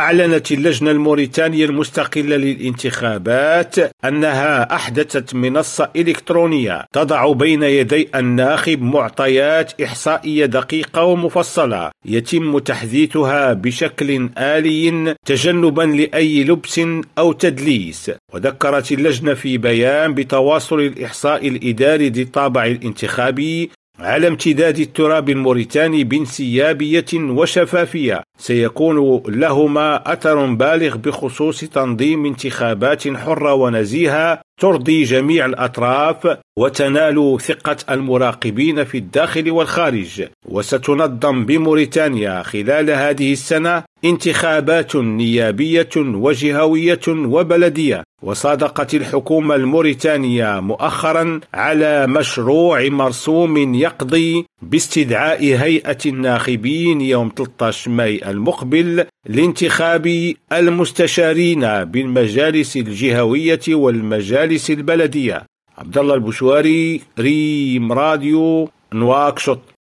أعلنت اللجنة الموريتانية المستقلة للانتخابات أنها أحدثت منصة إلكترونية تضع بين يدي الناخب معطيات إحصائية دقيقة ومفصلة يتم تحديثها بشكل آلي تجنبا لأي لبس أو تدليس. وذكرت اللجنة في بيان بتواصل الإحصاء الإداري ذي الطابع الانتخابي على امتداد التراب الموريتاني بانسيابية وشفافية سيكون لهما أثر بالغ بخصوص تنظيم انتخابات حرة ونزيهة ترضي جميع الأطراف وتنال ثقة المراقبين في الداخل والخارج. وستنظم بموريتانيا خلال هذه السنة انتخابات نيابية وجهوية وبلدية. وصادقت الحكومة الموريتانية مؤخرا على مشروع مرسوم يقضي باستدعاء هيئة الناخبين يوم 13 ماي المقبل لانتخاب المستشارين بالمجالس الجهوية والمجالس البلدية. عبد الله البشواري ريم راديو نواكشوط.